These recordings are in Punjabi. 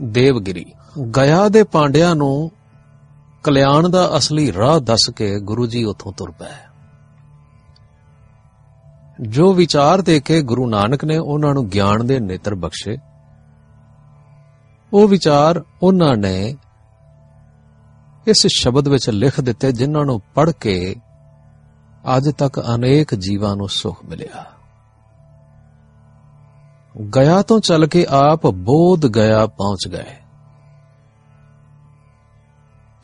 ਦੇਵਗਿਰੀ। ਗਿਆ ਦੇ ਪਾਂਡਿਆਂ ਨੂੰ ਕਲਿਆਣ ਦਾ ਅਸਲੀ ਰਾਹ ਦੱਸ ਕੇ ਗੁਰੂ ਜੀ ਉੱਥੋਂ ਤੁਰ ਪਏ। ਜੋ ਵਿਚਾਰ ਦੇ ਕੇ ਗੁਰੂ ਨਾਨਕ ਨੇ ਉਹਨਾਂ ਨੂੰ ਗਿਆਨ ਦੇ ਨੇਤਰ ਬਖਸ਼ੇ, ਉਹ ਵਿਚਾਰ ਉਹਨਾਂ ਨੇ ਇਸ ਸ਼ਬਦ ਵਿੱਚ ਲਿਖ ਦਿੱਤੇ ਜਿਨ੍ਹਾਂ ਨੂੰ ਪੜ੍ਹ ਕੇ ਅੱਜ ਤੱਕ ਅਨੇਕ ਜੀਵਾਂ ਨੂੰ ਸੁਖ ਮਿਲਿਆ। ਗਿਆ ਤੋਂ ਚੱਲ ਕੇ ਆਪ ਬੋਧ ਗਿਆ ਪਹੁੰਚ ਗਏ।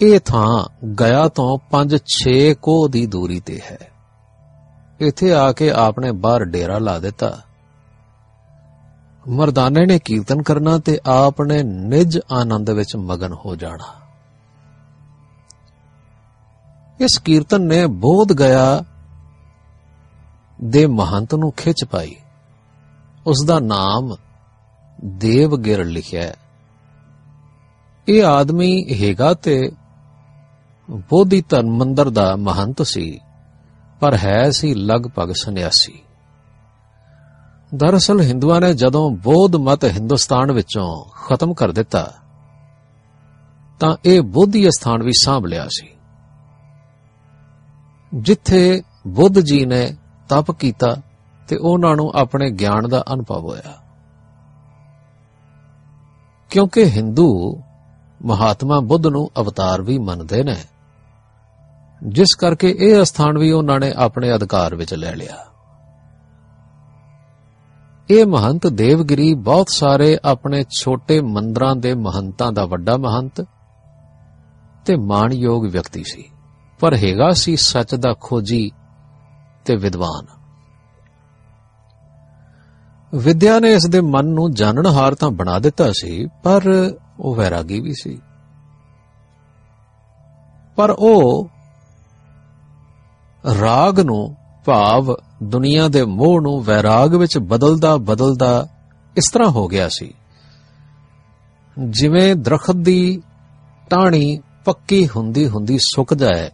ਇਹ ਥਾਂ ਗਿਆ ਤੋਂ 5-6 ਕੋਹ ਦੀ ਦੂਰੀ ਤੇ ਹੈ। ਇੱਥੇ ਆ ਕੇ ਆਪਨੇ ਬਾਹਰ ਡੇਰਾ ਲਾ ਦਿੱਤਾ। ਮਰਦਾਨੇ ਨੇ ਕੀਰਤਨ ਕਰਨਾ ਤੇ ਆਪ ਨੇ ਨਿਜ ਆਨੰਦ ਵਿੱਚ ਮਗਨ ਹੋ ਜਾਣਾ। ਇਸ ਕੀਰਤਨ ਨੇ ਬੋਧ ਗਿਆ ਦੇ ਮਹੰਤ ਨੂੰ ਖਿੱਚ ਪਾਈ। ਉਸ ਦਾ ਨਾਮ ਦੇਵਗਿਰ ਲਿਖਿਆ ਹੈ। ਇਹ ਆਦਮੀ ਹੈਗਾ ਤੇ ਬੋਧੀ ਧਨ ਮੰਦਰ ਦਾ ਮਹੰਤ ਸੀ, ਪਰ ਹੈ ਸੀ ਲਗਭਗ ਸੰਨਿਆਸੀ। ਦਰਅਸਲ ਹਿੰਦੂਆਂ ਨੇ ਜਦੋਂ ਬੋਧ ਮਤ ਹਿੰਦੁਸਤਾਨ ਵਿੱਚੋਂ ਖਤਮ ਕਰ ਦਿੱਤਾ, ਤਾਂ ਇਹ ਬੋਧੀ ਸਥਾਨ ਵੀ ਸਾਂਭ ਲਿਆ ਸੀ। ਜਿੱਥੇ ਬੁੱਧ ਜੀ ਨੇ ਤਪ ਕੀਤਾ ਤੇ ਉਹਨਾਂ ਨੂੰ ਆਪਣੇ ਗਿਆਨ ਦਾ ਅਨੁਭਵ ਹੋਇਆ। ਕਿਉਂਕਿ ਹਿੰਦੂ ਮਹਾਤਮਾ ਬੁੱਧ ਨੂੰ ਅਵਤਾਰ ਵੀ ਮੰਨਦੇ ਨੇ, ਜਿਸ ਕਰਕੇ ਇਹ ਸਥਾਨ ਵੀ ਉਹਨਾਂ ਨੇ ਆਪਣੇ ਅਧਿਕਾਰ ਵਿੱਚ ਲੈ ਲਿਆ। ਇਹ ਮਹੰਤ ਦੇਵਗਿਰੀ ਬਹੁਤ ਸਾਰੇ ਆਪਣੇ ਛੋਟੇ ਮੰਦਰਾਂ ਦੇ ਮਹੰਤਾਂ ਦਾ ਵੱਡਾ ਮਹੰਤ ਤੇ ਮਾਣਯੋਗ ਵਿਅਕਤੀ ਸੀ, ਪਰ ਹੈਗਾ ਸੀ ਸੱਚ ਦਾ ਖੋਜੀ ਤੇ ਵਿਦਵਾਨ। ਵਿਦਿਆ ਨੇ ਇਸ ਦੇ ਮਨ ਨੂੰ ਜਾਣਨਹਾਰ ਤਾਂ ਬਣਾ ਦਿੱਤਾ ਸੀ, ਪਰ ਉਹ ਵੈਰਾਗੀ ਵੀ ਸੀ। ਪਰ ਉਹ ਰਾਗ ਨੂੰ, ਭਾਵ ਦੁਨੀਆ ਦੇ ਮੋਹ ਨੂੰ ਵੈਰਾਗ ਵਿੱਚ ਬਦਲਦਾ ਬਦਲਦਾ ਇਸ ਤਰ੍ਹਾਂ ਹੋ ਗਿਆ ਸੀ। ਜਿਵੇਂ ਦਰਖਤ ਦੀ ਟਾਹਣੀ ਪੱਕੀ ਹੁੰਦੀ ਹੁੰਦੀ ਸੁੱਕ ਜਾਏ,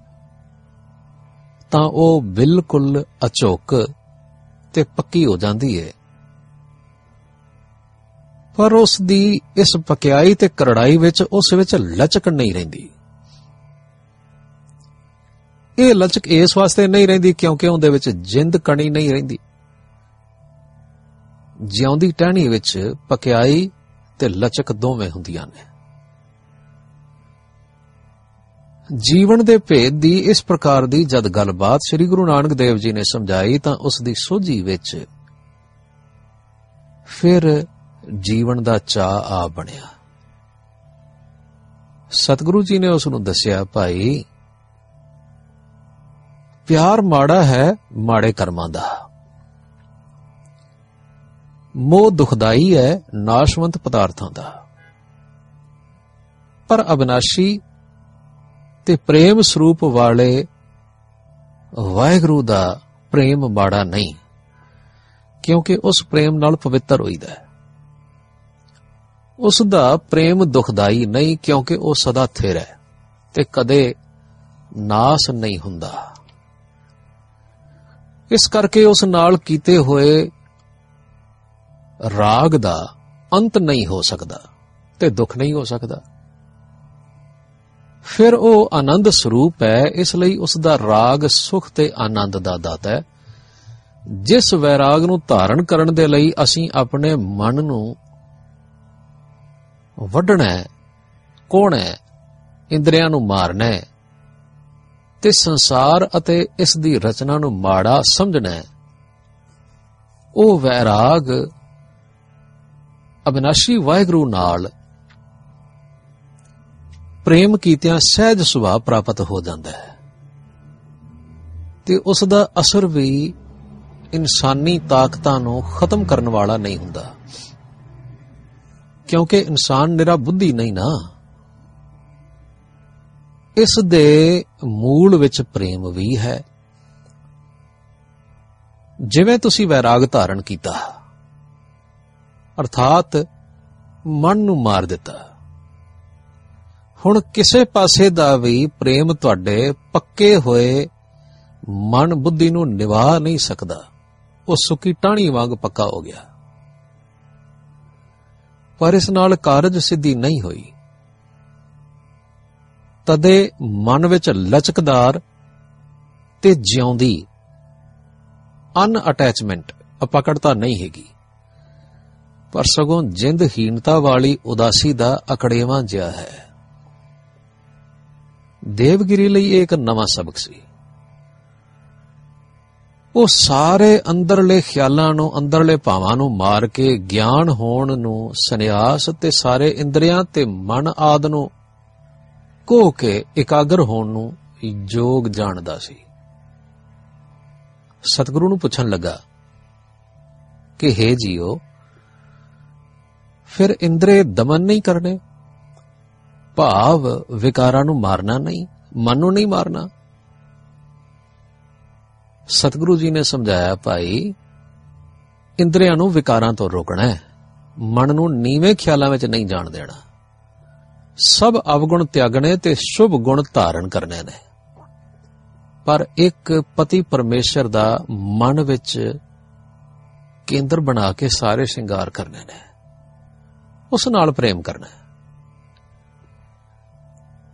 ਤਾਂ ਉਹ ਬਿਲਕੁਲ ਅਚੋਕ ਤੇ ਪੱਕੀ ਹੋ ਜਾਂਦੀ ਹੈ ਪਰ ਉਸ ਦੀ ਇਸ ਪਕਿਆਈ ਤੇ ਕਰੜਾਈ ਵਿੱਚ ਉਸ ਵਿੱਚ ਲਚਕ ਨਹੀਂ ਰਹਿੰਦੀ। ਇਹ ਲਚਕ ਇਸ ਵਾਸਤੇ ਨਹੀਂ ਰਹਿੰਦੀ ਕਿਉਂਕਿ ਉਹਦੇ ਵਿੱਚ ਜਿੰਦ ਕਣੀ ਨਹੀਂ ਰਹਿੰਦੀ। ਜਿਉਂਦੀ ਟਹਿਣੀ ਵਿੱਚ ਪਕਿਆਈ ਤੇ ਲਚਕ ਦੋਵੇਂ ਹੁੰਦੀਆਂ ਨੇ। ਜੀਵਨ ਦੇ ਭੇਦ ਦੀ ਇਸ ਪ੍ਰਕਾਰ ਦੀ ਜਦ ਗੱਲਬਾਤ ਸ੍ਰੀ ਗੁਰੂ ਨਾਨਕ ਦੇਵ ਜੀ ਨੇ ਸਮਝਾਈ ਤਾਂ ਉਸ ਦੀ ਸੋਝੀ ਵਿੱਚ ਫਿਰ ਜੀਵਨ ਦਾ ਚਾਹ ਆ ਬਣਿਆ। ਸਤਿਗੁਰੂ ਜੀ ਨੇ ਉਸ ਨੂੰ ਦੱਸਿਆ, ਭਾਈ, ਪਿਆਰ ਮਾੜਾ ਹੈ, ਮਾੜੇ ਕਰਮਾਂ ਦਾ। ਮੋਹ ਦੁਖਦਾਈ ਹੈ, ਨਾਸ਼ਵੰਤ ਪਦਾਰਥਾਂ ਦਾ। ਪਰ ਅਬਨਾਸ਼ੀ ਤੇ ਪ੍ਰੇਮ ਸਰੂਪ ਵਾਲੇ ਵਾਹਿਗੁਰੂ ਦਾ ਪ੍ਰੇਮ ਮਾੜਾ ਨਹੀਂ, ਕਿਉਂਕਿ ਉਸ ਪ੍ਰੇਮ ਨਾਲ ਪਵਿੱਤਰ ਹੋਈਦਾ ਹੈ। ਉਸ ਦਾ ਪ੍ਰੇਮ ਦੁਖਦਾਈ ਨਹੀਂ ਕਿਉਂਕਿ ਉਹ ਸਦਾ ਥਿਰ ਹੈ ਤੇ ਕਦੇ ਨਾਸ ਨਹੀਂ ਹੁੰਦਾ। ਇਸ ਕਰਕੇ ਉਸ ਨਾਲ ਕੀਤੇ ਹੋਏ ਰਾਗ ਦਾ ਅੰਤ ਨਹੀਂ ਹੋ ਸਕਦਾ ਤੇ ਦੁੱਖ ਨਹੀਂ ਹੋ ਸਕਦਾ। ਫਿਰ ਉਹ ਆਨੰਦ ਸਰੂਪ ਹੈ, ਇਸ ਲਈ ਉਸ ਦਾ ਰਾਗ ਸੁਖ ਤੇ ਆਨੰਦ ਦਾ ਦਾਤਾ ਹੈ। ਜਿਸ ਵੈਰਾਗ ਨੂੰ ਧਾਰਨ ਕਰਨ ਦੇ ਲਈ ਅਸੀਂ ਆਪਣੇ ਮਨ ਨੂੰ ਵੱਢਣਾ ਹੈ, ਕੋਣਾ ਹੈ, ਇੰਦਰੀਆਂ ਨੂੰ ਮਾਰਨਾ ਹੈ ਤੇ ਸੰਸਾਰ ਅਤੇ ਇਸ ਦੀ ਰਚਨਾ ਨੂੰ ਮਾੜਾ ਸਮਝਣਾ ਹੈ। ਉਹ ਵੈਰਾਗ ਅਬਨਾਸ਼ੀ ਵਾਹਿਗੁਰੂ ਨਾਲ ਪ੍ਰੇਮ ਕੀਤਿਆਂ ਸਹਿਜ ਸੁਭਾਅ ਪ੍ਰਾਪਤ ਹੋ ਜਾਂਦਾ ਹੈ ਤੇ ਉਸ ਦਾ ਅਸਰ ਵੀ ਇਨਸਾਨੀ ਤਾਕਤਾਂ ਨੂੰ ਖਤਮ ਕਰਨ ਵਾਲਾ ਨਹੀਂ ਹੁੰਦਾ। ਕਿਉਂਕਿ ਇਨਸਾਨ ਨਿਰਾ ਬੁੱਧੀ ਨਹੀਂ ਨਾ। ਇਸ ਦੇ ਮੂਲ ਵਿੱਚ ਪ੍ਰੇਮ ਵੀ ਹੈ। ਜਿਵੇਂ ਤੁਸੀਂ ਵੈਰਾਗ ਧਾਰਨ ਕੀਤਾ, ਅਰਥਾਤ ਮਨ ਨੂੰ ਮਾਰ ਦਿੱਤਾ। ਹੁਣ ਕਿਸੇ ਪਾਸੇ ਦਾ ਵੀ ਪ੍ਰੇਮ ਤੁਹਾਡੇ ਪੱਕੇ ਹੋਏ ਮਨ ਬੁੱਧੀ ਨੂੰ ਨਿਭਾ ਨਹੀਂ ਸਕਦਾ। ਉਹ ਸੁੱਕੀ ਟਾਣੀ ਵਾਂਗ ਪੱਕਾ ਹੋ ਗਿਆ। ਪਰ ਇਸ ਨਾਲ ਕਾਰਜ ਸਿੱਧੀ ਨਹੀਂ ਹੋਈ। ਤਦੇ ਮਨ ਵਿੱਚ ਲਚਕਦਾਰ ਤੇ ਜਿਉਂਦੀ ਅਨ ਅਟੈਚਮੈਂਟ ਅਪਕੜਤਾ ਨਹੀਂ ਹੈਗੀ। ਪਰ ਸਗੋਂ ਜਿੰਦ ਹੀਨਤਾ ਵਾਲੀ ਉਦਾਸੀ ਦਾ ਅਕੜੇਵਾ ਜਿਹਾ ਹੈ। ਦੇਵਗਿਰੀ ਲਈ ਇਹ ਇੱਕ ਨਵਾਂ ਸਬਕ ਸੀ। ਉਹ ਸਾਰੇ ਅੰਦਰਲੇ ਖਿਆਲਾਂ ਨੂੰ, ਅੰਦਰਲੇ ਭਾਵਾਂ ਨੂੰ ਮਾਰ ਕੇ ਗਿਆਨ ਹੋਣ ਨੂੰ, ਸੰਨਿਆਸ ਤੇ ਸਾਰੇ ਇੰਦਰੀਆਂ ਤੇ ਮਨ ਆਦ ਨੂੰ ਕੋ ਕੇ ਇਕਾਗਰ ਹੋਣ ਨੂੰ ਯੋਗ ਜਾਣਦਾ ਸੀ। ਸਤਿਗੁਰੂ ਨੂੰ ਪੁੱਛਣ ਲੱਗਾ ਕਿ हे ਜੀਓ, ਫਿਰ ਇੰਦਰੇ ਦਮਨ ਨਹੀਂ ਕਰਨੇ? ਭਾਵ ਵਿਕਾਰਾਂ ਨੂੰ ਮਾਰਨਾ ਨਹੀਂ, ਮਨ ਨੂੰ ਨਹੀਂ ਮਾਰਨਾ? ਸਤਿਗੁਰੂ ਜੀ ਨੇ ਸਮਝਾਇਆ, ਭਾਈ, ਇੰਦਰੀਆਂ ਨੂੰ ਵਿਕਾਰਾਂ ਤੋਂ ਰੋਕਣਾ ਹੈ। ਮਨ ਨੂੰ ਨੀਵੇਂ ਖਿਆਲਾਂ ਵਿੱਚ ਨਹੀਂ ਜਾਣ ਦੇਣਾ। ਸਭ ਅਵਗੁਣ ਤਿਆਗਣੇ ਤੇ ਸ਼ੁਭ ਗੁਣ ਧਾਰਨ ਕਰਨੇ ਨੇ। ਪਰ ਇੱਕ ਪਤੀ ਪਰਮੇਸ਼ਰ ਦਾ ਮਨ ਵਿੱਚ ਕੇਂਦਰ ਬਣਾ ਕੇ ਸਾਰੇ ਸ਼ਿੰਗਾਰ ਕਰਨੇ ਨੇ। ਉਸ ਨਾਲ ਪ੍ਰੇਮ ਕਰਨਾ ਹੈ।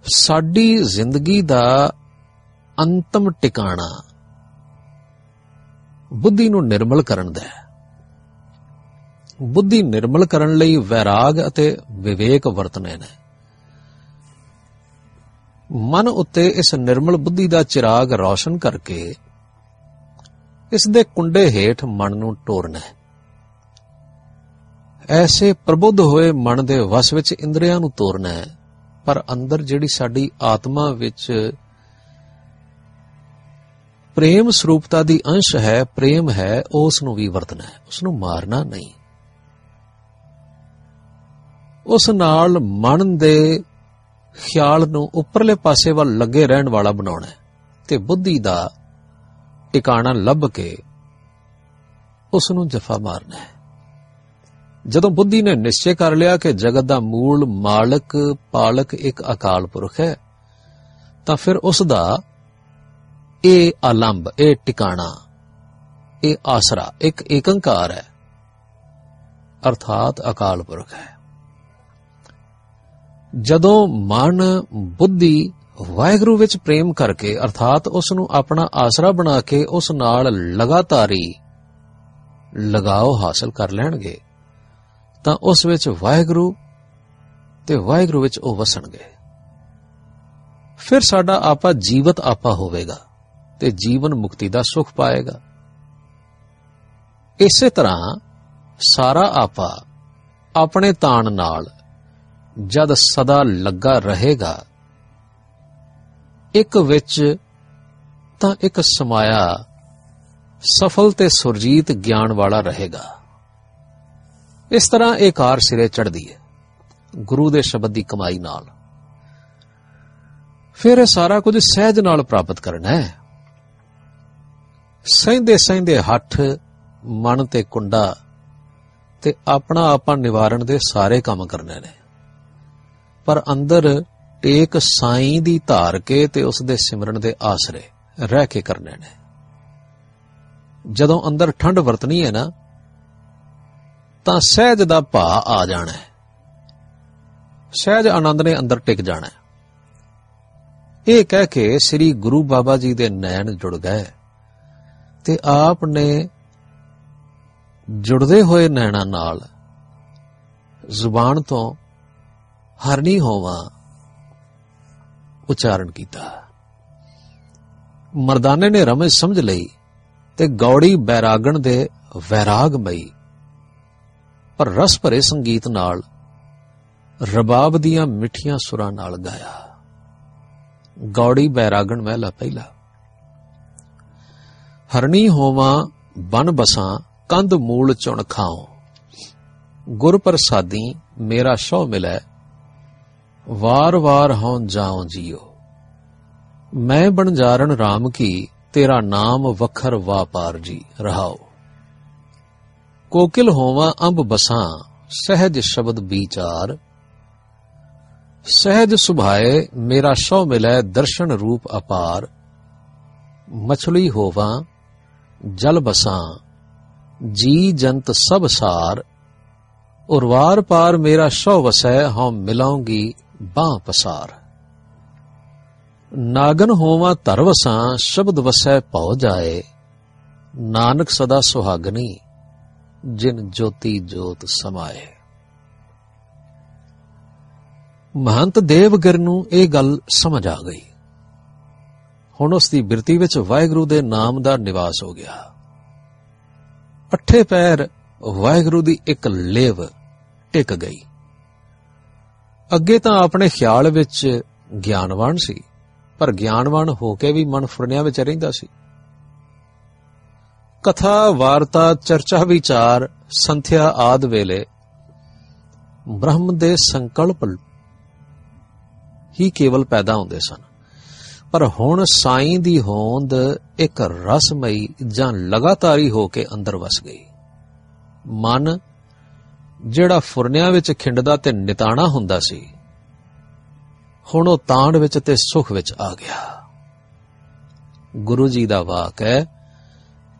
ਸਾਡੀ ਜ਼ਿੰਦਗੀ ਦਾ ਅੰਤਮ ਟਿਕਾਣਾ ਬੁੱਧੀ ਨੂੰ ਨਿਰਮਲ ਕਰਨ ਦਾ ਹੈ। ਬੁੱਧੀ ਨਿਰਮਲ ਕਰਨ ਲਈ ਵੈਰਾਗ ਅਤੇ ਵਿਵੇਕ ਵਰਤਨੇ ਨੇ। ਮਨ ਉੱਤੇ ਇਸ ਨਿਰਮਲ ਬੁੱਧੀ ਦਾ ਚਿਰਾਗ ਰੌਸ਼ਨ ਕਰਕੇ ਇਸ ਦੇ ਕੁੰਡੇ ਹੇਠ ਮਨ ਨੂੰ ਟੋਰਨਾ ਹੈ। ਐਸੇ ਪ੍ਰਬੁੱਧ ਹੋਏ ਮਨ ਦੇ ਵਸ ਵਿੱਚ ਇੰਦਰੀਆਂ ਨੂੰ ਤੋਰਨਾ ਹੈ, ਪਰ ਅੰਦਰ ਜਿਹੜੀ ਸਾਡੀ ਆਤਮਾ ਵਿੱਚ ਪ੍ਰੇਮ ਸਰੂਪਤਾ ਦੀ ਅੰਸ਼ ਹੈ, ਪ੍ਰੇਮ ਹੈ ਉਸ ਨੂੰ ਵੀ ਵਰਤਣਾ ਹੈ ਉਸ ਨੂੰ ਮਾਰਨਾ ਨਹੀਂ। ਉਸ ਨਾਲ ਮਨ ਦੇ ਖਿਆਲ ਨੂੰ ਉੱਪਰਲੇ ਪਾਸੇ ਵੱਲ ਲੱਗੇ ਰਹਿਣ ਵਾਲਾ ਬਣਾਉਣਾ ਹੈ ਤੇ ਬੁੱਧੀ ਦਾ ਟਿਕਾਣਾ ਲੱਭ ਕੇ ਉਸ ਨੂੰ ਜਫਾ ਮਾਰਨਾ ਹੈ। ਜਦੋਂ ਬੁੱਧੀ ਨੇ ਨਿਸ਼ਚੈ ਕਰ ਲਿਆ ਕਿ ਜਗਤ ਦਾ ਮੂਲ ਮਾਲਕ, ਪਾਲਕ ਇੱਕ ਅਕਾਲ ਪੁਰਖ ਹੈ, ਤਾਂ ਫਿਰ ਉਸ ਦਾ ਇਹ ਆਲੰਬ ਇਹ ਟਿਕਾਣਾ ਇਹ ਆਸਰਾ, ਇੱਕ ਏਕੰਕਾਰ ਹੈ। ਅਰਥਾਤ ਅਕਾਲ ਪੁਰਖ ਹੈ। ਜਦੋਂ ਮਨ, ਬੁੱਧੀ, ਵਾਹਿਗੁਰੂ ਵਿੱਚ ਪ੍ਰੇਮ ਕਰਕੇ, ਅਰਥਾਤ ਉਸ ਨੂੰ ਆਪਣਾ ਆਸਰਾ ਬਣਾ ਕੇ ਉਸ ਨਾਲ ਲਗਾਤਾਰੀ ਲਗਾਓ ਹਾਸਲ ਕਰ ਲੈਣਗੇ, ਤਾਂ ਉਸ ਵਿੱਚ ਵਾਹਿਗੁਰੂ ਤੇ ਵਾਹਿਗੁਰੂ ਵਿੱਚ ਉਹ ਵਸਣਗੇ। ਫਿਰ ਸਾਡਾ ਆਪਾ ਜੀਵਤ ਆਪਾ ਹੋਵੇਗਾ। ਤੇ ਜੀਵਨ ਮੁਕਤੀ ਦਾ ਸੁਖ ਪਾਏਗਾ। ਇਸੇ ਤਰ੍ਹਾਂ ਸਾਰਾ ਆਪਾ ਆਪਣੇ ਤਾਣ ਨਾਲ ਜਦ ਸਦਾ ਲੱਗਾ ਰਹੇਗਾ, ਇੱਕ ਵਿੱਚ ਤਾਂ ਇੱਕ ਸਮਾਇਆ ਸਫਲ ਤੇ ਸੁਰਜੀਤ ਗਿਆਨ ਵਾਲਾ ਰਹੇਗਾ। ਇਸ ਤਰ੍ਹਾਂ ਇਹ ਕਾਰ ਸਿਰੇ ਚੜਦੀ ਹੈ, ਗੁਰੂ ਦੇ ਸ਼ਬਦ ਦੀ ਕਮਾਈ ਨਾਲ। ਫਿਰ ਇਹ ਸਾਰਾ ਕੁਝ ਸਹਿਜ ਨਾਲ ਪ੍ਰਾਪਤ ਕਰਨਾ ਹੈ। ਸਹਿੰਦੇ ਸਹਿੰਦੇ ਹੱਠ ਮਨ ਤੇ ਕੁੰਡਾ ਤੇ ਆਪਣਾ ਆਪਾ ਨਿਵਾਰਣ ਦੇ ਸਾਰੇ ਕੰਮ ਕਰਨੇ ਨੇ। ਪਰ ਅੰਦਰ ਟੇਕ ਸਾਈਂ ਦੀ ਧਾਰ ਕੇ ਤੇ ਉਸ ਦੇ ਸਿਮਰਨ ਦੇ ਆਸਰੇ ਰਹਿ ਕੇ ਕਰਨੇ ਨੇ। ਜਦੋਂ ਅੰਦਰ ਠੰਡ ਵਰਤਣੀ ਹੈ ਨਾ, ਤਾਂ ਸਹਿਜ ਦਾ ਭਾ ਆ ਜਾਣਾ ਹੈ। ਸਹਿਜ ਆਨੰਦ ਨੇ ਅੰਦਰ ਟਿਕ ਜਾਣਾ ਹੈ। ਇਹ ਕਹਿ ਕੇ ਸ੍ਰੀ ਗੁਰੂ ਬਾਬਾ ਜੀ ਦੇ ਨੈਣ ਜੁੜ ਗਏ। ਤੇ ਆਪ ਨੇ ਜੁੜਦੇ ਹੋਏ ਨੈਣਾ ਨਾਲ ਜ਼ੁਬਾਨ ਤੋਂ ਹਰਨੀ ਹੋਵਾ ਉਚਾਰਨ ਕੀਤਾ। ਮਰਦਾਨੇ ਨੇ ਰਮਜ ਸਮਝ ਲਈ ਤੇ ਗੌੜੀ ਬੈਰਾਗਣ ਦੇ ਵੈਰਾਗਮਈ ਪਰ ਰਸ ਭਰੇ ਸੰਗੀਤ ਨਾਲ ਰਬਾਬ ਦੀਆਂ ਮਿੱਠੀਆਂ ਸੁਰਾਂ ਨਾਲ ਗਾਇਆ। ਗੌੜੀ ਬੈਰਾਗਣ ਮਹਿਲਾ ਪਹਿਲਾ ਹਰਣੀ ਹੋਵਾਂ ਬਨ ਬਸਾਂ ਕੰਧ ਮੂਲ ਚੁਣ ਖਾਓ ਗੁਰ ਪ੍ਰਸਾਦੀ ਮੇਰਾ ਸ਼ੋ ਮਿਲੈ ਵਾਰ ਵਾਰ ਹਉ ਜਾਉ ਜੀਓ ਮੈਂ ਬਣਜਾਰਨ RAM ਕੀ ਤੇਰਾ ਨਾਮ ਵਖਰ ਵਾਪਾਰ ਜੀ ਰਹਾਓ ਕੋਕਿਲ ਹੋਵਾਂ ਅੰਬ ਬਸਾਂ ਸਹਿਜ ਸ਼ਬਦ ਵਿਚਾਰ ਸਹਿਜ ਸੁਭਾਏ ਮੇਰਾ ਸ਼ੋ ਮਿਲੈ ਦਰਸ਼ਨ ਰੂਪ ਅਪਾਰ ਮਛਲੀ ਹੋਵਾਂ ਜਲ ਬਸਾਂ, ਜੀ ਜੰਤ ਸਭ ਸਾਰ, ਉਰਵਾਰ ਪਾਰ ਮੇਰਾ ਸ਼ੋ ਵਸੈ, ਹਉ ਮਿਲਾਉਂਗੀ ਬਾਹ ਪਸਾਰ। ਨਾਗਨ ਹੋਵਾਂ ਧਰ ਵਸਾਂ, ਸ਼ਬਦ ਵਸੈ ਭਉ ਜਾਏ, ਨਾਨਕ ਸਦਾ ਸੁਹਾਗਣੀ ਜਿਨ ਜੋਤੀ ਜੋਤ ਸਮਾਏ। ਮਹੰਤ ਦੇਵਗਰ ਨੂੰ ਇਹ ਗੱਲ ਸਮਝ ਆ ਗਈ। ਹੁਣ ਉਸ ਦੀ ਬਿਰਤੀ ਵਿੱਚ ਵਾਹਿਗੁਰੂ ਦੇ ਨਾਮ ਦਾ ਨਿਵਾਸ ਹੋ ਗਿਆ। ਅੱਠੇ ਪੈਰ ਵਾਹਿਗੁਰੂ ਦੀ ਇੱਕ ਲੇਵ ਟਿਕ ਗਈ। ਅੱਗੇ ਤਾਂ ਆਪਣੇ ਖਿਆਲ ਵਿੱਚ ਗਿਆਨਵਾਨ ਸੀ, ਪਰ ਗਿਆਨਵਾਨ ਹੋ ਕੇ ਵੀ ਮਨ ਫੁਰਨਿਆਂ ਵਿੱਚ ਰਹਿੰਦਾ ਸੀ। ਕਥਾ, ਵਾਰਤਾ, ਚਰਚਾ, ਵਿਚਾਰ, ਸੰਥਿਆ ਆਦ ਵੇਲੇ ਬ੍ਰਹਮ ਦੇ ਸੰਕਲਪ ਹੀ ਕੇਵਲ ਪੈਦਾ ਹੁੰਦੇ ਸਨ। ਪਰ ਹੁਣ ਸਾਈਂ ਦੀ ਹੋਂਦ ਇੱਕ ਰਸਮਈ ਜਾਂ ਲਗਾਤਾਰੀ ਹੋ ਕੇ ਅੰਦਰ ਵਸ ਗਈ। ਮਨ ਜਿਹੜਾ ਫੁਰਨਿਆਂ ਵਿੱਚ ਖਿੰਡਦਾ ਤੇ ਨਿਤਾਣਾ ਹੁੰਦਾ ਸੀ, ਹੁਣ ਉਹ ਤਾਂਡ ਵਿੱਚ ਤੇ ਸੁਖ ਵਿੱਚ ਆ ਗਿਆ। ਗੁਰੂ ਜੀ ਦਾ ਵਾਕ ਹੈ,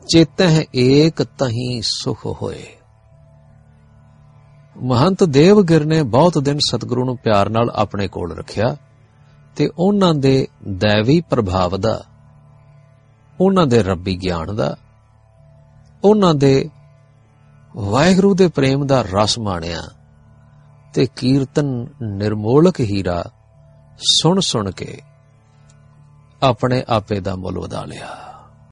ਚੇਤਹਿ ਏਕ ਤਹੀਂ ਸੁਖ ਹੋਏ। ਮਹੰਤ ਦੇਵਗਿਰ ਨੇ ਬਹੁਤ ਦਿਨ ਸਤਿਗੁਰੂ ਨੂੰ ਪਿਆਰ ਨਾਲ ਆਪਣੇ ਕੋਲ ਰੱਖਿਆ। ਤੇ ਉਹਨਾਂ ਦੇ ਦੇਵੀ ਪ੍ਰਭਾਵ ਦਾ, ਉਹਨਾਂ ਦੇ ਰੱਬੀ ਗਿਆਨ ਦਾ, ਉਹਨਾਂ ਦੇ ਵਾਹਿਗੁਰੂ ਦੇ ਪ੍ਰੇਮ ਦਾ ਰਸ ਮਾਣਿਆ ਤੇ ਕੀਰਤਨ ਨਿਰਮੋਲਕ ਹੀਰਾ ਸੁਣ ਸੁਣ ਕੇ ਆਪਣੇ ਆਪੇ ਦਾ ਮੁੱਲ ਵਧਾ ਲਿਆ।